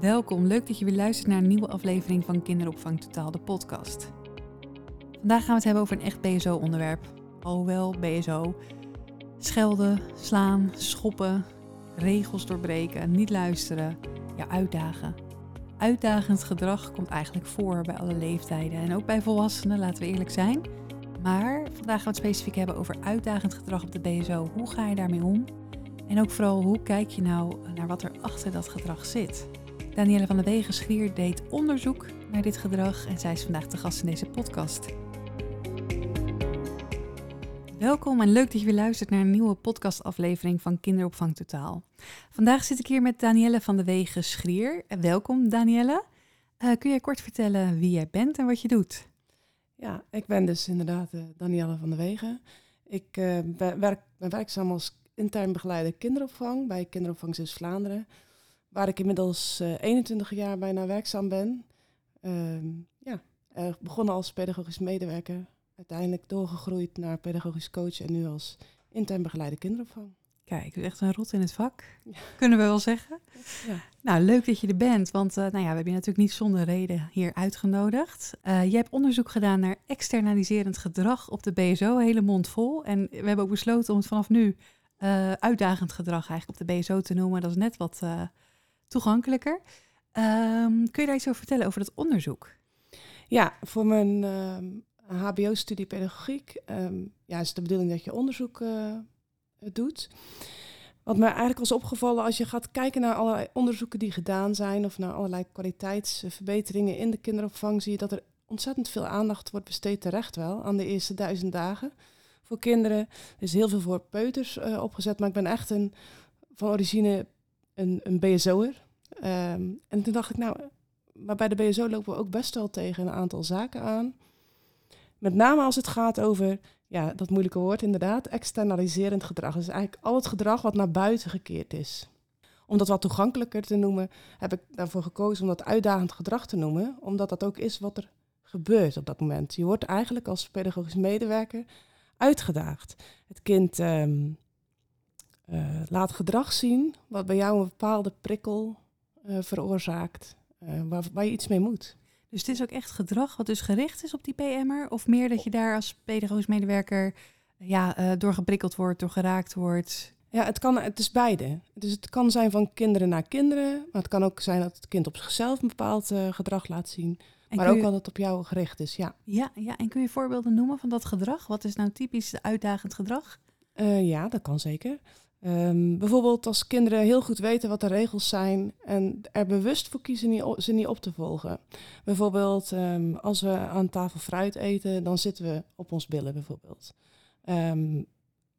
Welkom, leuk dat je weer luistert naar een nieuwe aflevering van Kinderopvang Totaal, de podcast. Vandaag gaan we het hebben over een echt BSO-onderwerp. Alhoewel BSO, schelden, slaan, schoppen, regels doorbreken, niet luisteren, ja uitdagen. Uitdagend gedrag komt eigenlijk voor bij alle leeftijden en ook bij volwassenen, laten we eerlijk zijn. Maar vandaag gaan we het specifiek hebben over uitdagend gedrag op de BSO. Hoe ga je daarmee om? En ook vooral, hoe kijk je nou naar wat er achter dat gedrag zit? Danielle van der Wegen Schier deed onderzoek naar dit gedrag en zij is vandaag de gast in deze podcast. Welkom en leuk dat je weer luistert naar een nieuwe podcastaflevering van Kinderopvang Totaal. Vandaag zit ik hier met Danielle van der Wegen Schrier. Welkom Danielle. Uh, kun jij kort vertellen wie jij bent en wat je doet? Ja, ik ben dus inderdaad uh, Danielle van der Wegen. Ik ben, werk, ben werkzaam als intern begeleider kinderopvang bij Kinderopvang Zuid-Vlaanderen waar ik inmiddels uh, eh, 21 jaar bijna werkzaam ben. Uh, ja, begonnen als pedagogisch medewerker, uiteindelijk doorgegroeid naar pedagogisch coach en nu als intern begeleider kinderopvang. Kijk, dus echt een rot in het vak, kunnen we wel zeggen. Ja. Nou, leuk dat je er bent, want uh, nou ja, we hebben je natuurlijk niet zonder reden hier uitgenodigd. Uh, je hebt onderzoek gedaan naar externaliserend gedrag op de BSO, hele mond vol. En we hebben ook besloten om het vanaf nu uh, uitdagend gedrag eigenlijk op de BSO te noemen. Dat is net wat toegankelijker. Um, kun je daar iets over vertellen over dat onderzoek? Ja, voor mijn HBO-studie pedagogiek um, ja, is de bedoeling dat je onderzoek uh, doet. Wat mij eigenlijk was opgevallen als je gaat kijken naar allerlei onderzoeken die gedaan zijn of naar allerlei kwaliteitsverbeteringen in de kinderopvang, zie je dat er ontzettend veel aandacht wordt besteed terecht wel aan de eerste duizend dagen voor kinderen. Er is heel veel voor peuters uh, opgezet, maar ik ben echt een van origine een, een BSO'er. Um, en toen dacht ik, nou, maar bij de BSO lopen we ook best wel tegen een aantal zaken aan. Met name als het gaat over, ja, dat moeilijke woord inderdaad, externaliserend gedrag. Dus eigenlijk al het gedrag wat naar buiten gekeerd is. Om dat wat toegankelijker te noemen, heb ik daarvoor gekozen om dat uitdagend gedrag te noemen. Omdat dat ook is wat er gebeurt op dat moment. Je wordt eigenlijk als pedagogisch medewerker uitgedaagd. Het kind um, uh, laat gedrag zien wat bij jou een bepaalde prikkel uh, veroorzaakt, uh, waar, waar je iets mee moet. Dus het is ook echt gedrag wat dus gericht is op die PM'er? Of meer dat je daar als pedagogisch medewerker ja, door geprikkeld wordt, door geraakt wordt? Ja, het, kan, het is beide. Dus het kan zijn van kinderen naar kinderen, maar het kan ook zijn dat het kind op zichzelf een bepaald gedrag laat zien. En maar ook je... dat het op jou gericht is, ja. ja. Ja, en kun je voorbeelden noemen van dat gedrag? Wat is nou typisch uitdagend gedrag? ja, dat kan zeker. Um, bijvoorbeeld als kinderen heel goed weten wat de regels zijn en er bewust voor kiezen ze niet op te volgen. Bijvoorbeeld um, als we aan tafel fruit eten, dan zitten we op ons billen bijvoorbeeld. Um,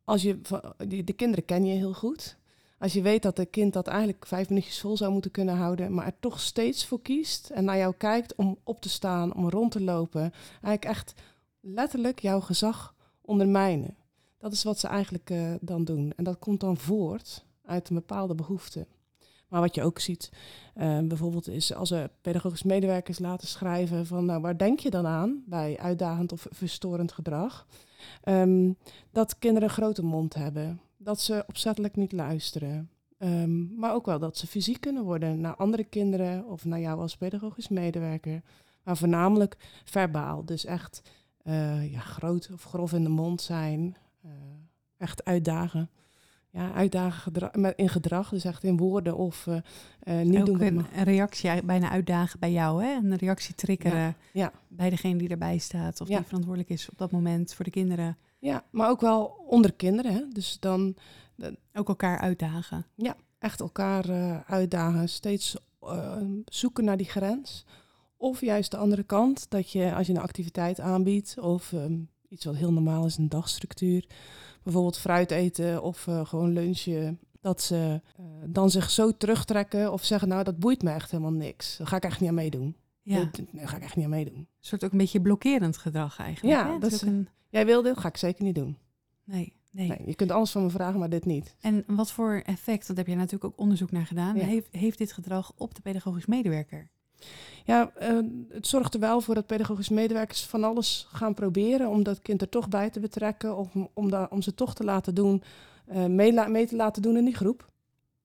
als je, de, de kinderen ken je heel goed. Als je weet dat een kind dat eigenlijk vijf minuutjes vol zou moeten kunnen houden, maar er toch steeds voor kiest en naar jou kijkt om op te staan, om rond te lopen, eigenlijk echt letterlijk jouw gezag ondermijnen. Dat is wat ze eigenlijk uh, dan doen. En dat komt dan voort uit een bepaalde behoefte. Maar wat je ook ziet, uh, bijvoorbeeld is als we pedagogisch medewerkers laten schrijven van nou, waar denk je dan aan bij uitdagend of verstorend gedrag? Um, dat kinderen een grote mond hebben, dat ze opzettelijk niet luisteren. Um, maar ook wel dat ze fysiek kunnen worden naar andere kinderen of naar jou als pedagogisch medewerker. Maar voornamelijk verbaal, dus echt uh, ja, groot of grof in de mond zijn, echt uitdagen. Ja, uitdagen in gedrag, dus echt in woorden of uh, uh, niet Ook doen. Een, een reactie bijna uitdagen bij jou, hè? Een reactie triggeren ja, ja. bij degene die erbij staat of ja. die verantwoordelijk is op dat moment voor de kinderen. Ja, maar ook wel onder kinderen. Hè? Dus dan ook elkaar uitdagen. Ja, echt elkaar uh, uitdagen. Steeds zoeken naar die grens. Of juist de andere kant, dat je als je een activiteit aanbiedt of um, iets wat heel normaal is, een dagstructuur. Bijvoorbeeld fruit eten of uh, gewoon lunchen. Dat ze uh, dan zich zo terugtrekken of zeggen, nou dat boeit me echt helemaal niks. Daar ga ik echt niet aan meedoen. Ja. Daar ga ik echt niet aan meedoen. Een soort ook een beetje blokkerend gedrag eigenlijk. Ja, dat is een... jij wil dit, ga ik zeker niet doen. Nee, nee, nee. Je kunt alles van me vragen, maar dit niet. En wat voor effect, dat heb je natuurlijk ook onderzoek naar gedaan, ja. heeft, heeft dit gedrag op de pedagogisch medewerker? Ja, uh, het zorgt er wel voor dat pedagogische medewerkers van alles gaan proberen om dat kind er toch bij te betrekken of om, om, om ze toch te laten doen, uh, mee, mee, te laten doen in die groep.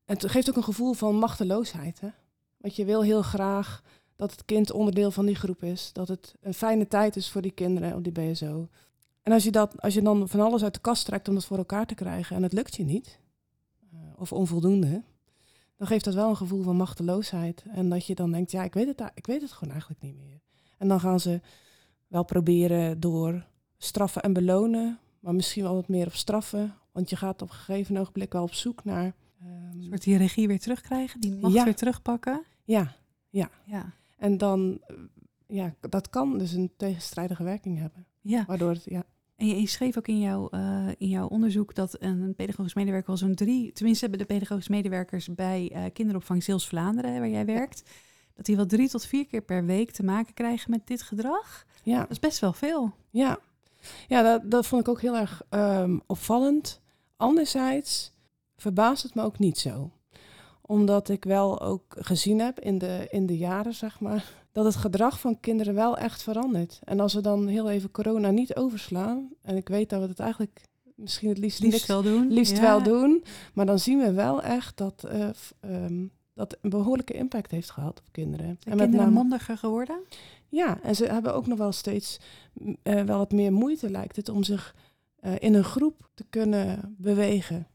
Het geeft ook een gevoel van machteloosheid. Hè? Want je wil heel graag dat het kind onderdeel van die groep is. Dat het een fijne tijd is voor die kinderen op die BSO. En als je, dat, als je dan van alles uit de kast trekt om dat voor elkaar te krijgen en het lukt je niet, uh, of onvoldoende, dan geeft dat wel een gevoel van machteloosheid. En dat je dan denkt, ja, ik weet het, ik weet het gewoon eigenlijk niet meer. En dan gaan ze wel proberen door straffen en belonen, maar misschien wel wat meer op straffen. Want je gaat op een gegeven ogenblik wel op zoek naar... Um, een soort die regie weer terugkrijgen, die macht weer terugpakken. Ja, ja. ja. En dan, ja, dat kan dus een tegenstrijdige werking hebben. Ja. Waardoor het, ja. En je, schreef ook in, jouw uh, in jouw onderzoek dat een pedagogisch medewerker wel zo'n drie, tenminste hebben de pedagogisch medewerkers bij uh, kinderopvang Zeels Vlaanderen, waar jij werkt, dat die wel drie tot vier keer per week te maken krijgen met dit gedrag. Ja. Dat is best wel veel. Ja, ja dat, dat vond ik ook heel erg um, opvallend. Anderzijds verbaast het me ook niet zo omdat ik wel ook gezien heb in de, in de jaren, zeg maar, dat het gedrag van kinderen wel echt verandert. En als we dan heel even corona niet overslaan, en ik weet dat we het eigenlijk misschien het liefst, liefst wel doen, liefst wel doen, maar dan zien we wel echt dat, uh, um, dat een behoorlijke impact heeft gehad op kinderen. en kinderen met name, mondiger geworden? Ja, en ze hebben ook nog wel steeds uh, wel wat meer moeite, lijkt het, om zich uh, in een groep te kunnen bewegen.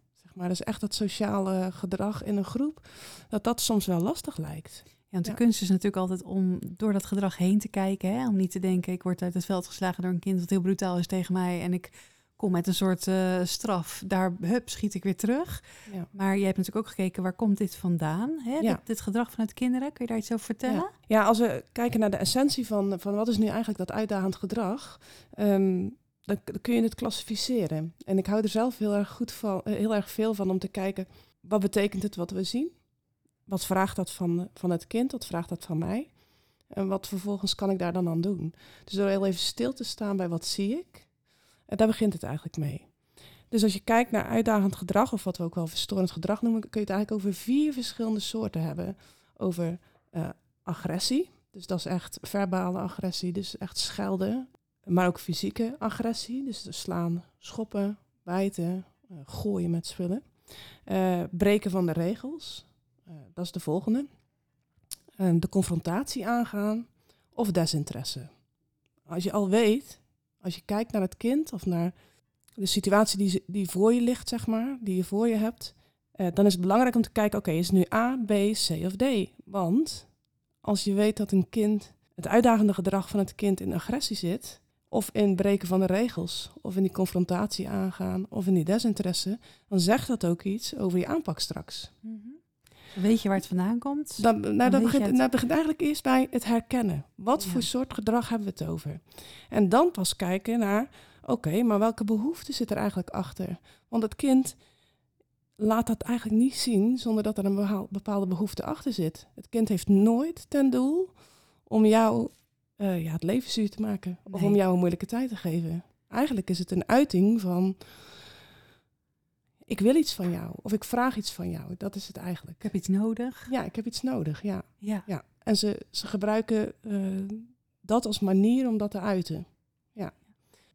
Maar dus echt dat sociale gedrag in een groep, dat dat soms wel lastig lijkt. Ja, want de kunst is natuurlijk altijd om door dat gedrag heen te kijken. Hè? Om niet te denken, ik word uit het veld geslagen door een kind dat heel brutaal is tegen mij. En ik kom met een soort uh, straf. Daar, hup, schiet ik weer terug. Ja. Maar je hebt natuurlijk ook gekeken, waar komt dit vandaan? Hè? Ja. Dit, dit, gedrag vanuit kinderen, kun je daar iets over vertellen? Ja. ja, als we kijken naar de essentie van, van wat is nu eigenlijk dat uitdagend gedrag... Um, dan, kun je het klassificeren. En ik hou er zelf heel erg, goed van, eh, heel erg veel van om te kijken, wat betekent het wat we zien? Wat vraagt dat van, van het kind? Wat vraagt dat van mij? En wat vervolgens kan ik daar dan aan doen? Dus door heel even stil te staan bij wat zie ik, en daar begint het eigenlijk mee. Dus als je kijkt naar uitdagend gedrag, of wat we ook wel verstorend gedrag noemen, kun je het eigenlijk over vier verschillende soorten hebben. Over agressie, dus dat is echt verbale agressie, dus echt schelden, maar ook fysieke agressie, dus slaan, schoppen, bijten, uh, gooien met spullen. Uh, breken van de regels, uh, dat is de volgende. de confrontatie aangaan of desinteresse. Als je al weet, als je kijkt naar het kind of naar de situatie die, die voor je ligt, zeg maar, die je voor je hebt, dan is het belangrijk om te kijken, oké, is het nu A, B, C of D? Want als je weet dat een kind, het uitdagende gedrag van het kind in agressie zit, of in breken van de regels, of in die confrontatie aangaan, of in die desinteresse, dan zegt dat ook iets over je aanpak straks. Mm Weet je waar het vandaan komt? Dan, nou, dan dat, begint, nou, begint eigenlijk eerst bij het herkennen. Wat voor soort gedrag hebben we het over? En dan pas kijken naar, oké, maar welke behoefte zit er eigenlijk achter? Want het kind laat dat eigenlijk niet zien zonder dat er een bepaalde behoefte achter zit. Het kind heeft nooit ten doel om jou uh, ja, het leven zuur te maken. Of om jou een moeilijke tijd te geven. Eigenlijk is het een uiting van... Ik wil iets van jou. Of ik vraag iets van jou. Dat is het eigenlijk. Ik heb iets nodig. Ja, ik heb iets nodig. Ja. ja. ja. En ze, ze gebruiken uh, dat als manier om dat te uiten. Ja.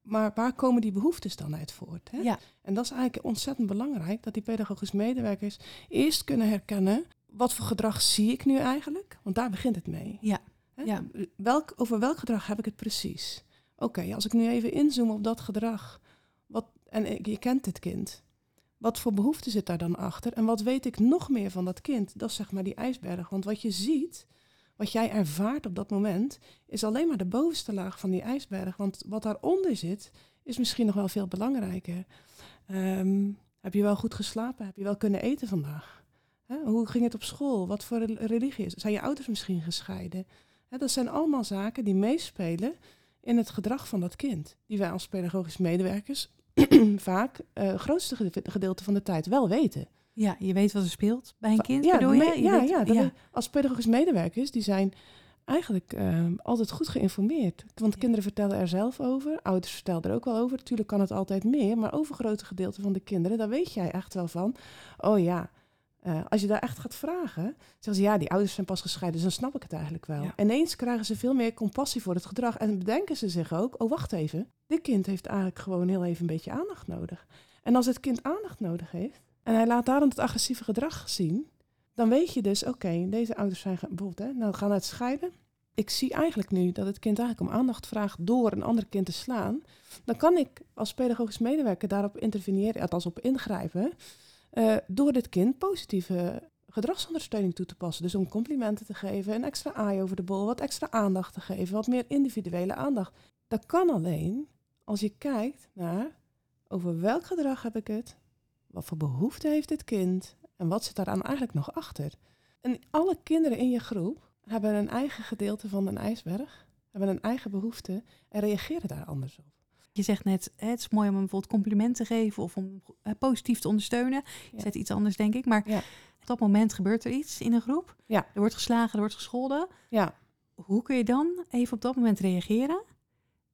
Maar waar komen die behoeftes dan uit voort? Hè? Ja. En dat is eigenlijk ontzettend belangrijk. Dat die pedagogisch medewerkers eerst kunnen herkennen... wat voor gedrag zie ik nu eigenlijk? Want daar begint het mee. Ja. Ja. Welk, over welk gedrag heb ik het precies? Oké, als ik nu even inzoom op dat gedrag, wat, en je kent dit kind, wat voor behoefte zit daar dan achter? En wat weet ik nog meer van dat kind? Dat is zeg maar die ijsberg. Want wat je ziet, wat jij ervaart op dat moment, is alleen maar de bovenste laag van die ijsberg. Want wat daaronder zit, is misschien nog wel veel belangrijker. Ehm, heb je wel goed geslapen? Heb je wel kunnen eten vandaag? Hoe ging het op school? Wat voor religie is? Zijn je ouders misschien gescheiden? Dat zijn allemaal zaken die meespelen in het gedrag van dat kind. Die wij als pedagogisch medewerkers vaak het uh, grootste gedeelte van de tijd wel weten. Ja, je weet wat er speelt bij een kind, ja, bedoel je? je ja, ja, ja. als pedagogisch medewerkers, die zijn eigenlijk uh, altijd goed geïnformeerd. Want kinderen vertellen er zelf over, ouders vertellen er ook wel over. Natuurlijk kan het altijd meer, maar over grote gedeelte van de kinderen, daar weet jij echt wel van. Oh ja, uh, als je daar echt gaat vragen, zeggen ze ja, die ouders zijn pas gescheiden, dus dan snap ik het eigenlijk wel. Ja. Ineens krijgen ze veel meer compassie voor het gedrag en bedenken ze zich ook, oh wacht even, dit kind heeft eigenlijk gewoon heel even een beetje aandacht nodig. En als het kind aandacht nodig heeft en hij laat daarom het agressieve gedrag zien, Dan weet je dus, oké, deze ouders zijn bijvoorbeeld, hè, nou gaan uit scheiden. Ik zie eigenlijk nu dat het kind eigenlijk om aandacht vraagt door een ander kind te slaan. Dan kan ik als pedagogisch medewerker daarop interveneren, althans op ingrijpen, eh, door dit kind positieve gedragsondersteuning toe te passen. Dus om complimenten te geven, een extra aai over de bol, wat extra aandacht te geven, wat meer individuele aandacht. Dat kan alleen als je kijkt naar over welk gedrag heb ik het, wat voor behoefte heeft dit kind en wat zit daaraan eigenlijk nog achter. En alle kinderen in je groep hebben een eigen gedeelte van een ijsberg, hebben een eigen behoefte en reageren daar anders op. Je zegt net, hè, het is mooi om hem bijvoorbeeld complimenten te geven of om eh, positief te ondersteunen. Ja. Zet iets anders, denk ik. Maar Ja. op dat moment gebeurt er iets in een groep. Ja. Er wordt geslagen, er wordt gescholden. Ja, Hoe kun je dan even op dat moment reageren?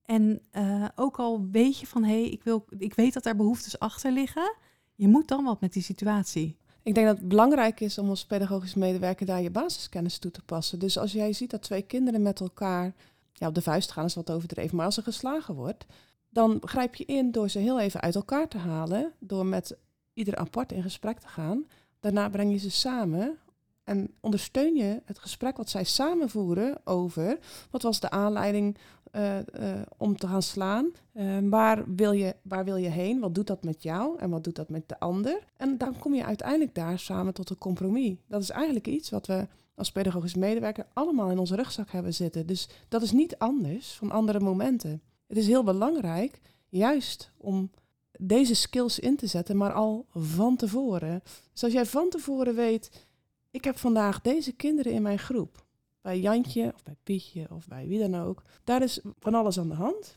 En eh, ook al weet je van, hé, hey, ik, wil, ik weet dat daar behoeftes achter liggen. Je moet dan wat met die situatie. Ik denk dat het belangrijk is om als pedagogisch medewerker daar je basiskennis toe te passen. Dus als jij ziet dat twee kinderen met elkaar ja, op de vuist gaan, is wat overdreven, maar als er geslagen wordt, dan grijp je in door ze heel even uit elkaar te halen, door met ieder apart in gesprek te gaan. Daarna breng je ze samen en ondersteun je het gesprek wat zij samen voeren over wat was de aanleiding eh, eh, om te gaan slaan. Eh, waar, wil je, waar wil je heen? Wat doet dat met jou? En wat doet dat met de ander? En dan kom je uiteindelijk daar samen tot een compromis. Dat is eigenlijk iets wat we als pedagogisch medewerker allemaal in onze rugzak hebben zitten. Dus dat is niet anders van andere momenten. Het is heel belangrijk, juist om deze skills in te zetten, maar al van tevoren. Dus als jij van tevoren weet, ik heb vandaag deze kinderen in mijn groep. Bij Jantje of bij Pietje of bij wie dan ook. Daar is van alles aan de hand.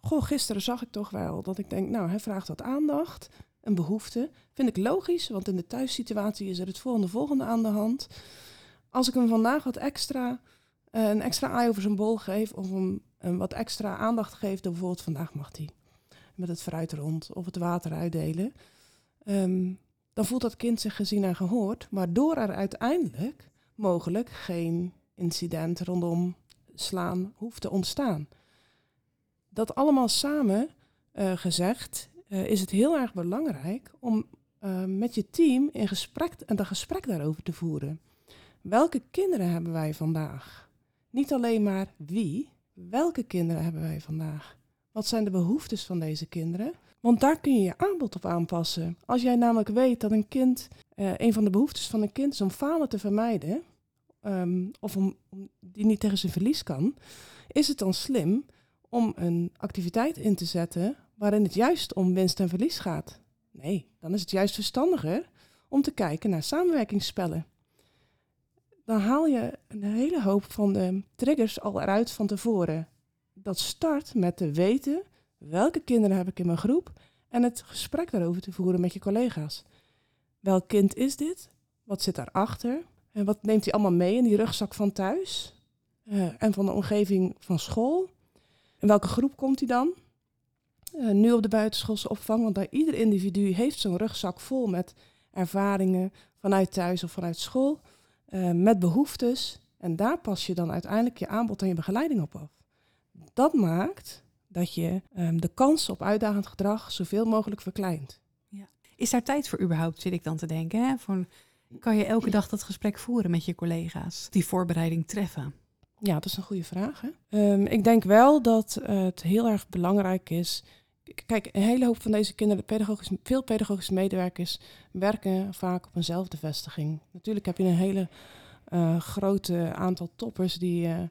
Goh, gisteren zag ik toch wel dat ik denk, nou, hij vraagt wat aandacht, een behoefte. Vind ik logisch, want in de thuissituatie is er het volgende volgende aan de hand. Als ik hem vandaag wat extra, eh, een extra aai over zijn bol geef of hem een wat extra aandacht geef, dan bijvoorbeeld vandaag mag hij met het fruit rond of het water uitdelen. Ehm, dan voelt dat kind zich gezien en gehoord, waardoor er uiteindelijk mogelijk geen incident rondom slaan hoeft te ontstaan. Dat allemaal samen eh, gezegd, eh, is het heel erg belangrijk om eh, met je team in gesprek en een gesprek daarover te voeren. Welke kinderen hebben wij vandaag? Niet alleen maar wie, welke kinderen hebben wij vandaag? Wat zijn de behoeftes van deze kinderen? Want daar kun je je aanbod op aanpassen. Als jij namelijk weet dat een kind, eh, een van de behoeftes van een kind is om falen te vermijden, ehm, of om, om die niet tegen zijn verlies kan, is het dan slim om een activiteit in te zetten waarin het juist om winst en verlies gaat? Nee, dan is het juist verstandiger om te kijken naar samenwerkingsspellen. Dan haal je een hele hoop van de triggers al eruit van tevoren. Dat start met te weten welke kinderen heb ik in mijn groep en het gesprek daarover te voeren met je collega's. Welk kind is dit? Wat zit daarachter? En wat neemt hij allemaal mee in die rugzak van thuis? Eh, en van de omgeving van school? In welke groep komt hij dan? Eh, nu op de buitenschoolse opvang, want daar ieder individu heeft zo'n rugzak vol met ervaringen vanuit thuis of vanuit school, eh, met behoeftes. En daar pas je dan uiteindelijk je aanbod en je begeleiding op af. Dat maakt dat je ehm, de kans op uitdagend gedrag zoveel mogelijk verkleint. Is daar tijd voor überhaupt, zit ik dan te denken? Hè? Voor, kan je elke dag dat gesprek voeren met je collega's? Die voorbereiding treffen? Ja, dat is een goede vraag. Hè? Ehm, ik denk wel dat het heel erg belangrijk is. Kijk, een hele hoop van deze kinderen, pedagogisch, veel pedagogische medewerkers, werken vaak op eenzelfde vestiging. Natuurlijk heb je een hele eh, grote aantal toppers die eh,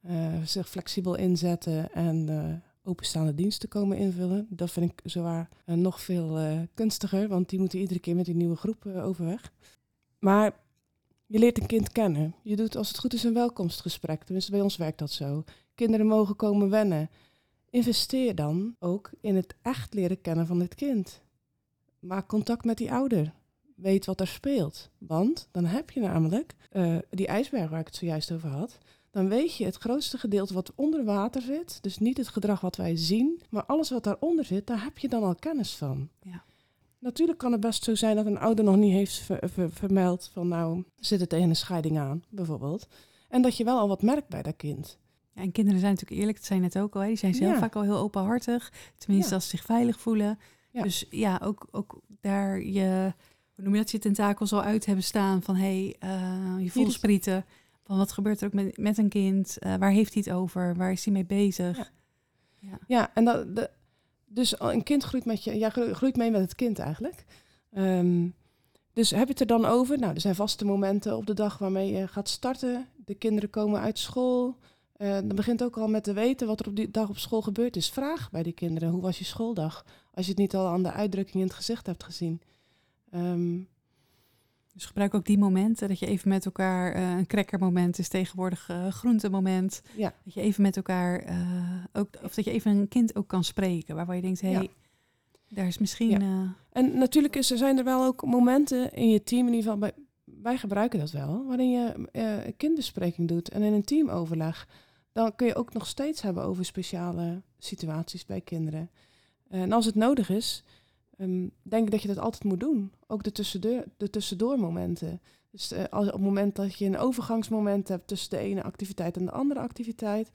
eh, zich flexibel inzetten en openstaande diensten komen invullen. Dat vind ik zowaar nog veel kunstiger, want die moeten iedere keer met die nieuwe groep overweg. Maar je leert een kind kennen. Je doet als het goed is een welkomstgesprek. Tenminste, bij ons werkt dat zo. Kinderen mogen komen wennen. Investeer dan ook in het echt leren kennen van dit kind. Maak contact met die ouder. Weet wat er speelt. Want dan heb je namelijk eh, die ijsberg waar ik het zojuist over had. Dan weet je het grootste gedeelte wat onder water zit. Dus niet het gedrag wat wij zien, maar alles wat daaronder zit, daar heb je dan al kennis van. Ja. Natuurlijk kan het best zo zijn dat een ouder nog niet heeft ver- ver- vermeld van nou, zit het tegen een scheiding aan, bijvoorbeeld. En dat je wel al wat merkt bij dat kind. En kinderen zijn natuurlijk eerlijk, dat zei je net ook al. Hè? Die zijn zelf Ja. vaak al heel openhartig. Tenminste, Ja. als ze zich veilig voelen. Ja. Dus ja, ook, ook daar je hoe noem je dat, je tentakels al uit hebben staan van hé, hey, uh, je voelsprieten. Van wat gebeurt er ook met, met een kind? Uh, waar heeft hij het over? Waar is hij mee bezig? Ja, en dat, de, dus een kind groeit met je, ja, groeit mee met het kind eigenlijk. Um, dus heb je het er dan over? Nou, er zijn vaste momenten op de dag waarmee je gaat starten. De kinderen komen uit school. Uh, dan begint ook al met te weten wat er op die dag op school gebeurd is. Vraag bij die kinderen, hoe was je schooldag? Als je het niet al aan de uitdrukking in het gezicht hebt gezien. Um, dus gebruik ook die momenten dat je even met elkaar uh, een crackermoment is tegenwoordig uh, groentemoment. Ja. Dat je even met elkaar uh, ook, of dat je even een kind ook kan spreken waarvan je denkt, hé, hey, daar is misschien. Ja. En natuurlijk is, er zijn er wel ook momenten in je team, in ieder geval bij, wij gebruiken dat wel, waarin je kindbespreking doet en in een teamoverleg. Dan kun je ook nog steeds hebben over speciale situaties bij kinderen. En als het nodig is, um, denk ik dat je dat altijd moet doen. Ook de, tussendoor, de tussendoormomenten. Dus uh, als, op het moment dat je een overgangsmoment hebt tussen de ene activiteit en de andere activiteit,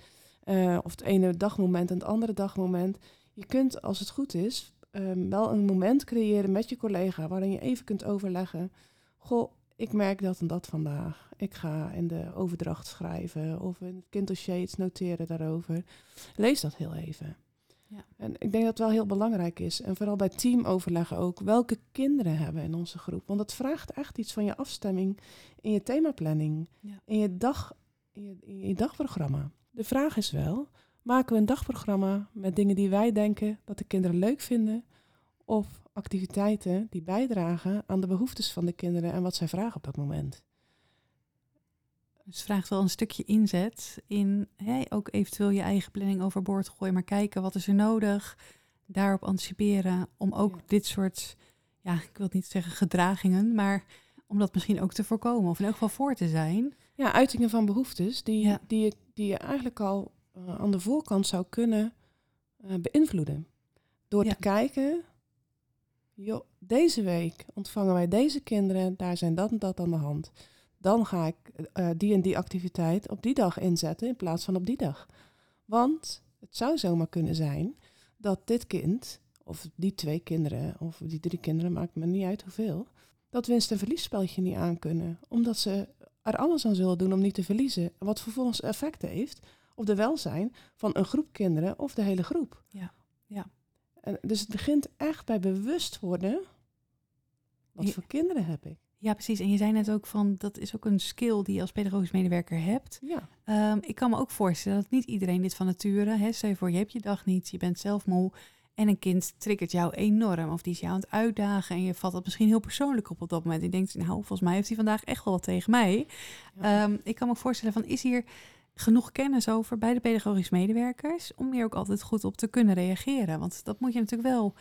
uh, of het ene dagmoment en het andere dagmoment, je kunt, als het goed is, um, wel een moment creëren met je collega waarin je even kunt overleggen. Goh, ik merk dat en dat vandaag. Ik ga in de overdracht schrijven of in het kinddossier iets noteren daarover. Lees dat heel even. Ja. En ik denk dat het wel heel belangrijk is. En vooral bij teamoverleggen ook. Welke kinderen hebben in onze groep? Want dat vraagt echt iets van je afstemming in je themaplanning. Ja. In, je dag, in, je, in je dagprogramma. De vraag is wel, maken we een dagprogramma met dingen die wij denken dat de kinderen leuk vinden? Of activiteiten die bijdragen aan de behoeftes van de kinderen en wat zij vragen op dat moment? Dus vraagt wel een stukje inzet in hè, ook eventueel je eigen planning overboord gooien, maar kijken wat is er nodig, daarop anticiperen om ook dit soort, ja, ik wil niet zeggen gedragingen, maar om dat misschien ook te voorkomen of in elk geval voor te zijn. Ja, uitingen van behoeftes die, die, je, die je eigenlijk al uh, aan de voorkant zou kunnen uh, beïnvloeden. Door ja. te kijken, joh, deze week ontvangen wij deze kinderen, daar zijn dat en dat aan de hand dan ga ik uh, die en die activiteit op die dag inzetten in plaats van op die dag. Want het zou zomaar kunnen zijn dat dit kind, of die twee kinderen, of die drie kinderen, maakt me niet uit hoeveel, dat winst- en verliesspelletje niet aan kunnen. Omdat ze er alles aan zullen doen om niet te verliezen. Wat vervolgens effecten heeft op de welzijn van een groep kinderen of de hele groep. Ja, ja. En dus het begint echt bij bewust worden. Wat voor kinderen heb ik? Ja, precies. En je zei net ook van dat is ook een skill die je als pedagogisch medewerker hebt. Ja. Um, ik kan me ook voorstellen dat niet iedereen dit van nature, hè, stel je voor je hebt je dag niet, je bent zelf moe en een kind triggert jou enorm of die is jou aan het uitdagen en je valt dat misschien heel persoonlijk op op dat moment. Je denkt, nou volgens mij heeft hij vandaag echt wel wat tegen mij. Ja. Um, ik kan me voorstellen van is hier genoeg kennis over bij de pedagogisch medewerkers om hier ook altijd goed op te kunnen reageren? Want dat moet je natuurlijk wel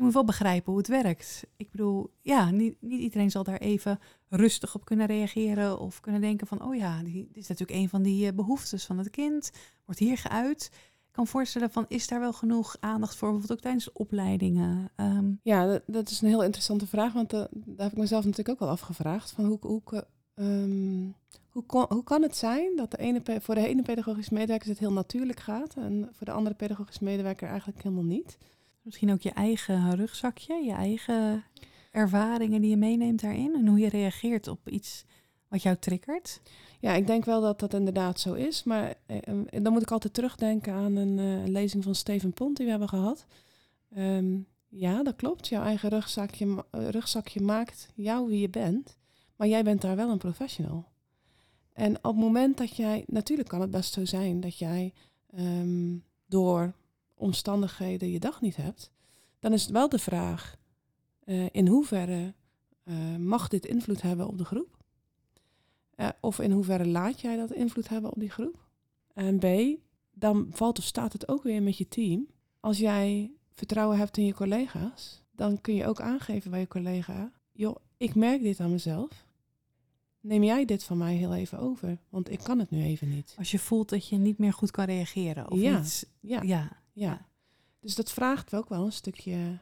je moet wel begrijpen hoe het werkt. Ik bedoel, ja, niet, niet iedereen zal daar even rustig op kunnen reageren of kunnen denken van, oh ja, dit is natuurlijk een van die uh, behoeftes van het kind, wordt hier geuit. Ik kan voorstellen van, is daar wel genoeg aandacht voor, bijvoorbeeld ook tijdens opleidingen? Um, ja, dat, dat, is een heel interessante vraag, want uh, daar heb ik mezelf natuurlijk ook wel afgevraagd. Van hoe, hoe, um, hoe, kon, hoe kan het zijn dat de ene, voor de ene pedagogisch medewerker het heel natuurlijk gaat en voor de andere pedagogisch medewerker eigenlijk helemaal niet? Misschien ook je eigen rugzakje, je eigen ervaringen die je meeneemt daarin en hoe je reageert op iets wat jou triggert. Ja, ik denk wel dat dat inderdaad zo is. Maar eh, eh dan moet ik altijd terugdenken aan een uh, lezing van Steven Pont die we hebben gehad. Um, ja, dat klopt. Jouw eigen rugzakje, rugzakje maakt jou wie je bent. Maar jij bent daar wel een professional. En op het moment dat jij, natuurlijk kan het best zo zijn dat jij um, door omstandigheden je dag niet hebt, dan is het wel de vraag uh, in hoeverre uh, mag dit invloed hebben op de groep? Uh, of in hoeverre laat jij dat invloed hebben op die groep? En B, dan valt of staat het ook weer met je team. Als jij vertrouwen hebt in je collega's, dan kun je ook aangeven bij je collega, joh, ik merk dit aan mezelf. Neem jij dit van mij heel even over? Want ik kan het nu even niet. Als je voelt dat je niet meer goed kan reageren. Of ja, iets, ja, ja, ja. Dus dat vraagt ook wel een stukje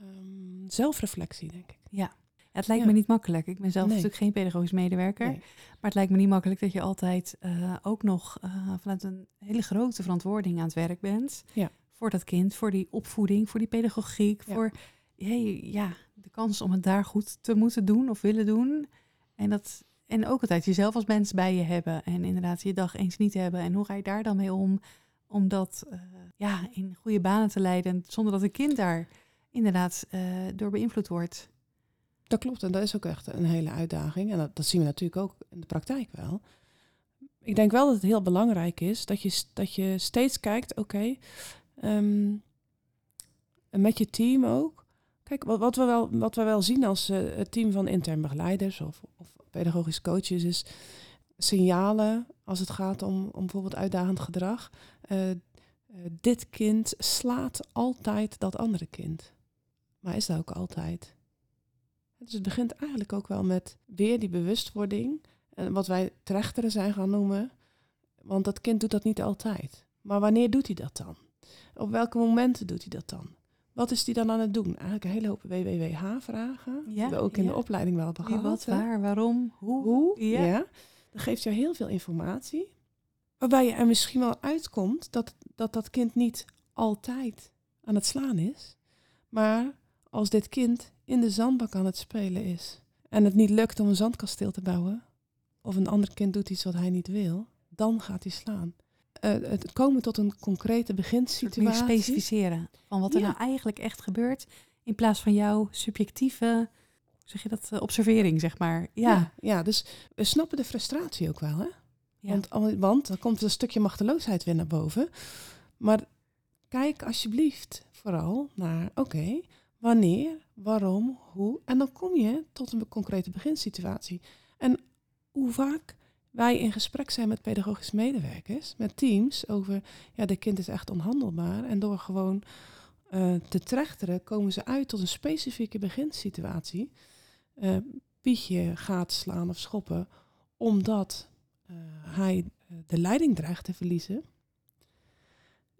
um, zelfreflectie, denk ik. Ja. Het lijkt ja. me niet makkelijk. Ik ben zelf nee. natuurlijk geen pedagogisch medewerker. Nee. Maar het lijkt me niet makkelijk dat je altijd uh, ook nog uh, vanuit een hele grote verantwoording aan het werk bent. Ja. Voor dat kind, voor die opvoeding, voor die pedagogiek. Ja. Voor hey, ja, de kans om het daar goed te moeten doen of willen doen. En, dat, en ook altijd jezelf als mens bij je hebben. En inderdaad je dag eens niet hebben. En hoe ga je daar dan mee om? Om dat uh, ja, in goede banen te leiden. Zonder dat een kind daar inderdaad uh, door beïnvloed wordt. Dat klopt. En dat is ook echt een hele uitdaging. En dat, dat zien we natuurlijk ook in de praktijk wel. Ik denk wel dat het heel belangrijk is dat je, dat je steeds kijkt, oké, um, met je team ook. Kijk, wat, wat, we, wel, wat we wel zien als uh, het team van intern begeleiders of, of pedagogisch coaches is signalen als het gaat om, om bijvoorbeeld uitdagend gedrag. Uh, uh, dit kind slaat altijd dat andere kind. Maar is dat ook altijd? Dus het begint eigenlijk ook wel met weer die bewustwording. En wat wij trechteren zijn gaan noemen. Want dat kind doet dat niet altijd. Maar wanneer doet hij dat dan? Op welke momenten doet hij dat dan? Wat is hij dan aan het doen? Eigenlijk een hele hoop WWWH-vragen. Ja, die we ook in de opleiding wel hebben gehad. Wat, waar, waarom, hoe. hoe ja. ja. Dat geeft jou heel veel informatie. Waarbij je er misschien wel uitkomt dat, dat dat kind niet altijd aan het slaan is. Maar als dit kind in de zandbak aan het spelen is en het niet lukt om een zandkasteel te bouwen, of een ander kind doet iets wat hij niet wil, dan gaat hij slaan. Uh, het komen tot een concrete beginsituatie. Meer specificeren van wat er nou eigenlijk echt gebeurt, in plaats van jouw subjectieve, zeg je dat, uh, observering, zeg maar. Ja. ja. Ja, dus we snappen de frustratie ook wel, hè? Ja. Want, want dan komt een stukje machteloosheid weer naar boven. Maar kijk alsjeblieft vooral naar, oké, wanneer, waarom, hoe. En dan kom je tot een concrete beginsituatie. En hoe vaak wij in gesprek zijn met pedagogisch medewerkers, met teams, over ja, de kind is echt onhandelbaar. En door gewoon uh, te trechteren komen ze uit tot een specifieke beginsituatie. Uh, Pietje gaat slaan of schoppen omdat uh, hij de leiding dreigt te verliezen.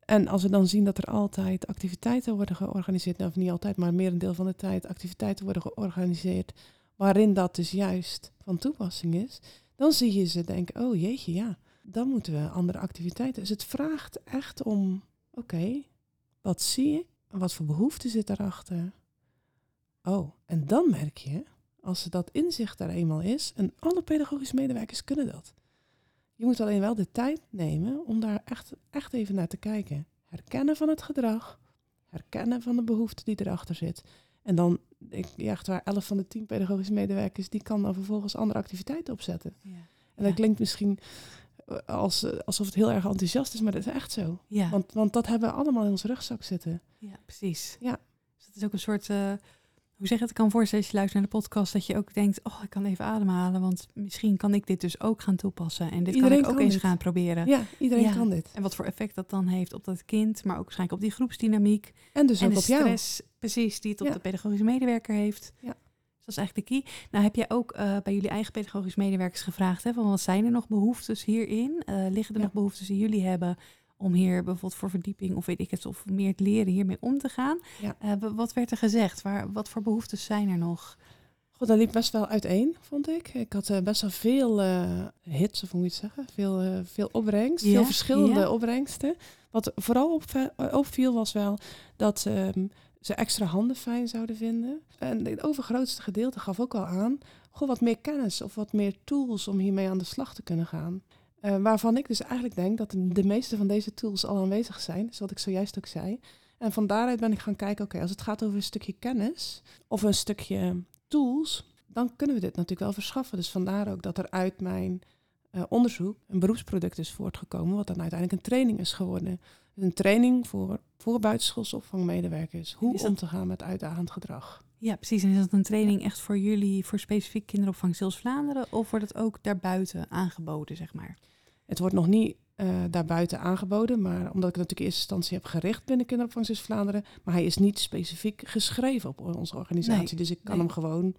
En als we dan zien dat er altijd activiteiten worden georganiseerd, nou, of niet altijd, maar meer een deel van de tijd activiteiten worden georganiseerd, waarin dat dus juist van toepassing is, dan zie je ze denken, oh jeetje, ja, dan moeten we andere activiteiten. Dus het vraagt echt om, oké, wat zie ik? Wat voor behoefte zit daarachter? Oh, en dan merk je, als dat inzicht er eenmaal is, en alle pedagogische medewerkers kunnen dat. Je moet alleen wel de tijd nemen om daar echt, echt even naar te kijken. Herkennen van het gedrag, herkennen van de behoefte die erachter zit. En dan, ik, ja, waar, 11 van de 10 pedagogische medewerkers, die kan dan vervolgens andere activiteiten opzetten. Ja. En dat klinkt misschien eh, als, eh, alsof het heel erg enthousiast is, maar dat is echt zo. Ja. Want, want dat hebben we allemaal in onze rugzak zitten. Ja, precies. Ja. Dus het is ook een soort... Uh, hoe zeg je het? Kan voorstellen als je luistert naar de podcast dat je ook denkt, oh, ik kan even ademhalen, want misschien kan ik dit dus ook gaan toepassen en dit iedereen kan ik ook eens gaan proberen. Ja, iedereen kan dit. En wat voor effect dat dan heeft op dat kind, maar ook waarschijnlijk op die groepsdynamiek. En dus ook de op stress, jou. precies, die het op de pedagogische medewerker heeft. Ja. Dus dat is eigenlijk de key. Nou heb jij ook uh, bij jullie eigen pedagogische medewerkers gevraagd, hè, van wat zijn er nog behoeftes hierin? Uh, liggen er nog behoeftes die jullie hebben om hier bijvoorbeeld voor verdieping of weet ik het, of meer te leren hiermee om te gaan. Ja. Uh, wat werd er gezegd? Waar, wat voor behoeftes zijn er nog? God, dat liep best wel uiteen, vond ik. Ik had uh, best wel veel uh, hits, of hoe moet je het zeggen, veel, veel opbrengst, ja? veel verschillende opbrengsten. Wat vooral op, opviel was wel dat um, ze extra handen fijn zouden vinden. En het overgrootste gedeelte gaf ook wel aan, goh, wat meer kennis of wat meer tools om hiermee aan de slag te kunnen gaan. Uh, waarvan ik dus eigenlijk denk dat de meeste van deze tools al aanwezig zijn, zoals ik zojuist ook zei. En van daaruit ben ik gaan kijken, oké, als het gaat over een stukje kennis of een stukje tools, dan kunnen we dit natuurlijk wel verschaffen. Dus vandaar ook dat er uit mijn uh, onderzoek een beroepsproduct is voortgekomen, wat dan uiteindelijk een training is geworden. Een training voor, voor buitenschoolse opvangmedewerkers, hoe om te gaan met uitdagend gedrag. Ja, precies. En is dat een training echt voor jullie, voor specifiek kinderopvang Zeels Vlaanderen, of wordt het ook daarbuiten aangeboden, zeg maar? Het wordt nog niet uh, daarbuiten aangeboden, maar omdat ik het natuurlijk in eerste instantie heb gericht binnen Kinderopvang Vlaanderen, maar hij is niet specifiek geschreven op onze organisatie. dus ik kan hem gewoon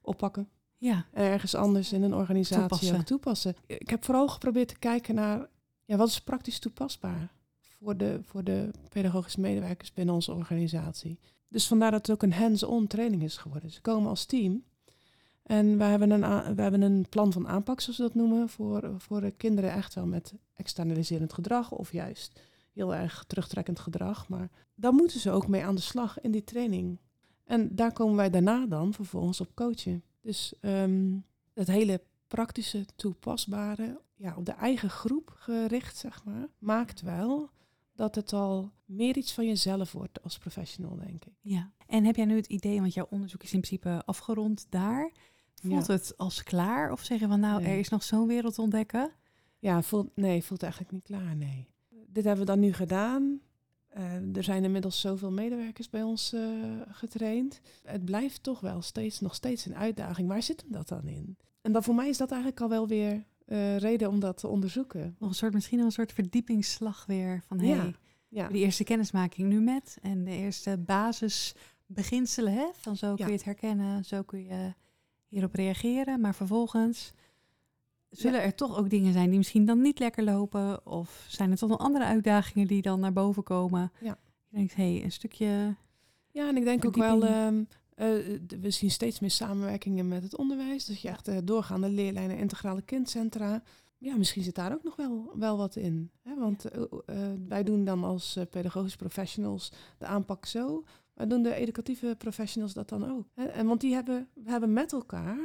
oppakken. Ja. En ergens anders in een organisatie toepassen. ook toepassen. Ik heb vooral geprobeerd te kijken naar ja, wat is praktisch toepasbaar voor de, voor de pedagogische medewerkers binnen onze organisatie. Dus vandaar dat het ook een hands-on training is geworden. Ze komen als team en we hebben, een, we hebben een plan van aanpak, zoals we dat noemen, voor, voor de kinderen echt wel met externaliserend gedrag of juist heel erg terugtrekkend gedrag. Maar dan moeten ze ook mee aan de slag in die training. En daar komen wij daarna dan vervolgens op coachen. Dus ehm, het hele praktische, toepasbare, ja, op de eigen groep gericht, zeg maar, maakt wel dat het al meer iets van jezelf wordt als professional, denk ik. Ja. En heb jij nu het idee, want jouw onderzoek is in principe afgerond daar. Voelt het als klaar? Of zeggen van nou, er is nog zo'n wereld te ontdekken? Ja, voelt, nee, voelt eigenlijk niet klaar, nee. Dit hebben we dan nu gedaan. Uh, er zijn inmiddels zoveel medewerkers bij ons uh, getraind. Het blijft toch wel steeds, nog steeds een uitdaging. Waar zit hem dat dan in? En dan voor mij is dat eigenlijk al wel weer uh, reden om dat te onderzoeken. Nog een soort, misschien een soort verdiepingsslag weer van hey, ja, ja. die eerste kennismaking nu met en de eerste basisbeginselen hè, van zo kun je het herkennen, zo kun je hierop reageren, maar vervolgens zullen er toch ook dingen zijn die misschien dan niet lekker lopen of zijn er toch nog andere uitdagingen die dan naar boven komen? Ja. Je denkt, hé, hey, een stukje. Ja, en ik denk ook wel. Um, uh, we zien steeds meer samenwerkingen met het onderwijs. Dus je echt uh, doorgaande leerlijnen, integrale kindcentra. Ja, misschien zit daar ook nog wel, wel wat in. Hè? Want uh, wij doen dan als pedagogische professionals de aanpak zo. Maar doen de educatieve professionals dat dan ook. En want die hebben, we hebben met elkaar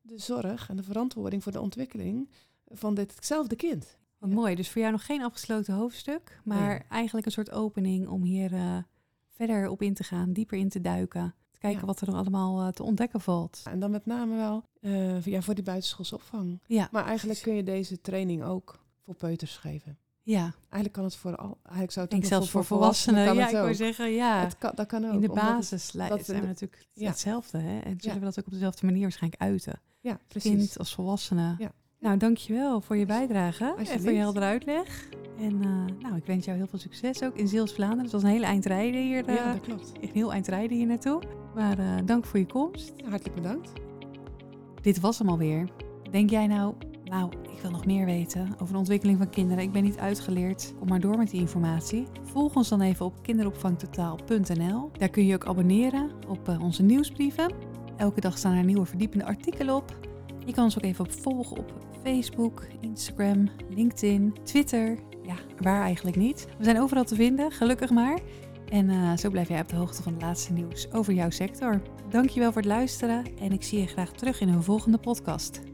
de zorg en de verantwoording voor de ontwikkeling van ditzelfde kind. Wat mooi. Dus voor jou nog geen afgesloten hoofdstuk, maar eigenlijk een soort opening om hier verder op in te gaan, dieper in te duiken kijken wat er nog allemaal uh, te ontdekken valt. En dan met name wel uh, ja, voor die buitenschoolse opvang. Ja, maar eigenlijk kun je deze training ook voor peuters geven. Ja. Eigenlijk kan het voor al. Eigenlijk zou het ik zelfs voor, volwassenen. volwassenen ja, ik wil zeggen, ja. Het kan, dat kan ook. In de basis het, zijn we natuurlijk ja. hetzelfde. Hè? En zullen we dat ook op dezelfde manier waarschijnlijk uiten. Ja, precies. Kind als volwassene. Ja. Nou, dankjewel voor je bijdrage en voor je heldere uitleg. En uh, nou, ik wens jou heel veel succes ook in Zeels-Vlaanderen. Het was een hele eind rijden hier. Uh, ja, dat klopt. Een heel eind rijden hier naartoe. Maar uh, dank voor je komst. Ja, hartelijk bedankt. Dit was hem alweer. Denk jij nou, nou, ik wil nog meer weten over de ontwikkeling van kinderen. Ik ben niet uitgeleerd. Kom maar door met die informatie. Volg ons dan even op kinderopvangtotaal.nl. Daar kun je ook abonneren op onze nieuwsbrieven. Elke dag staan er nieuwe verdiepende artikelen op. Je kan ons ook even volgen op Facebook, Instagram, LinkedIn, Twitter. Ja, waar eigenlijk niet. We zijn overal te vinden, gelukkig maar. En uh, zo blijf jij op de hoogte van het laatste nieuws over jouw sector. Dankjewel voor het luisteren en ik zie je graag terug in een volgende podcast.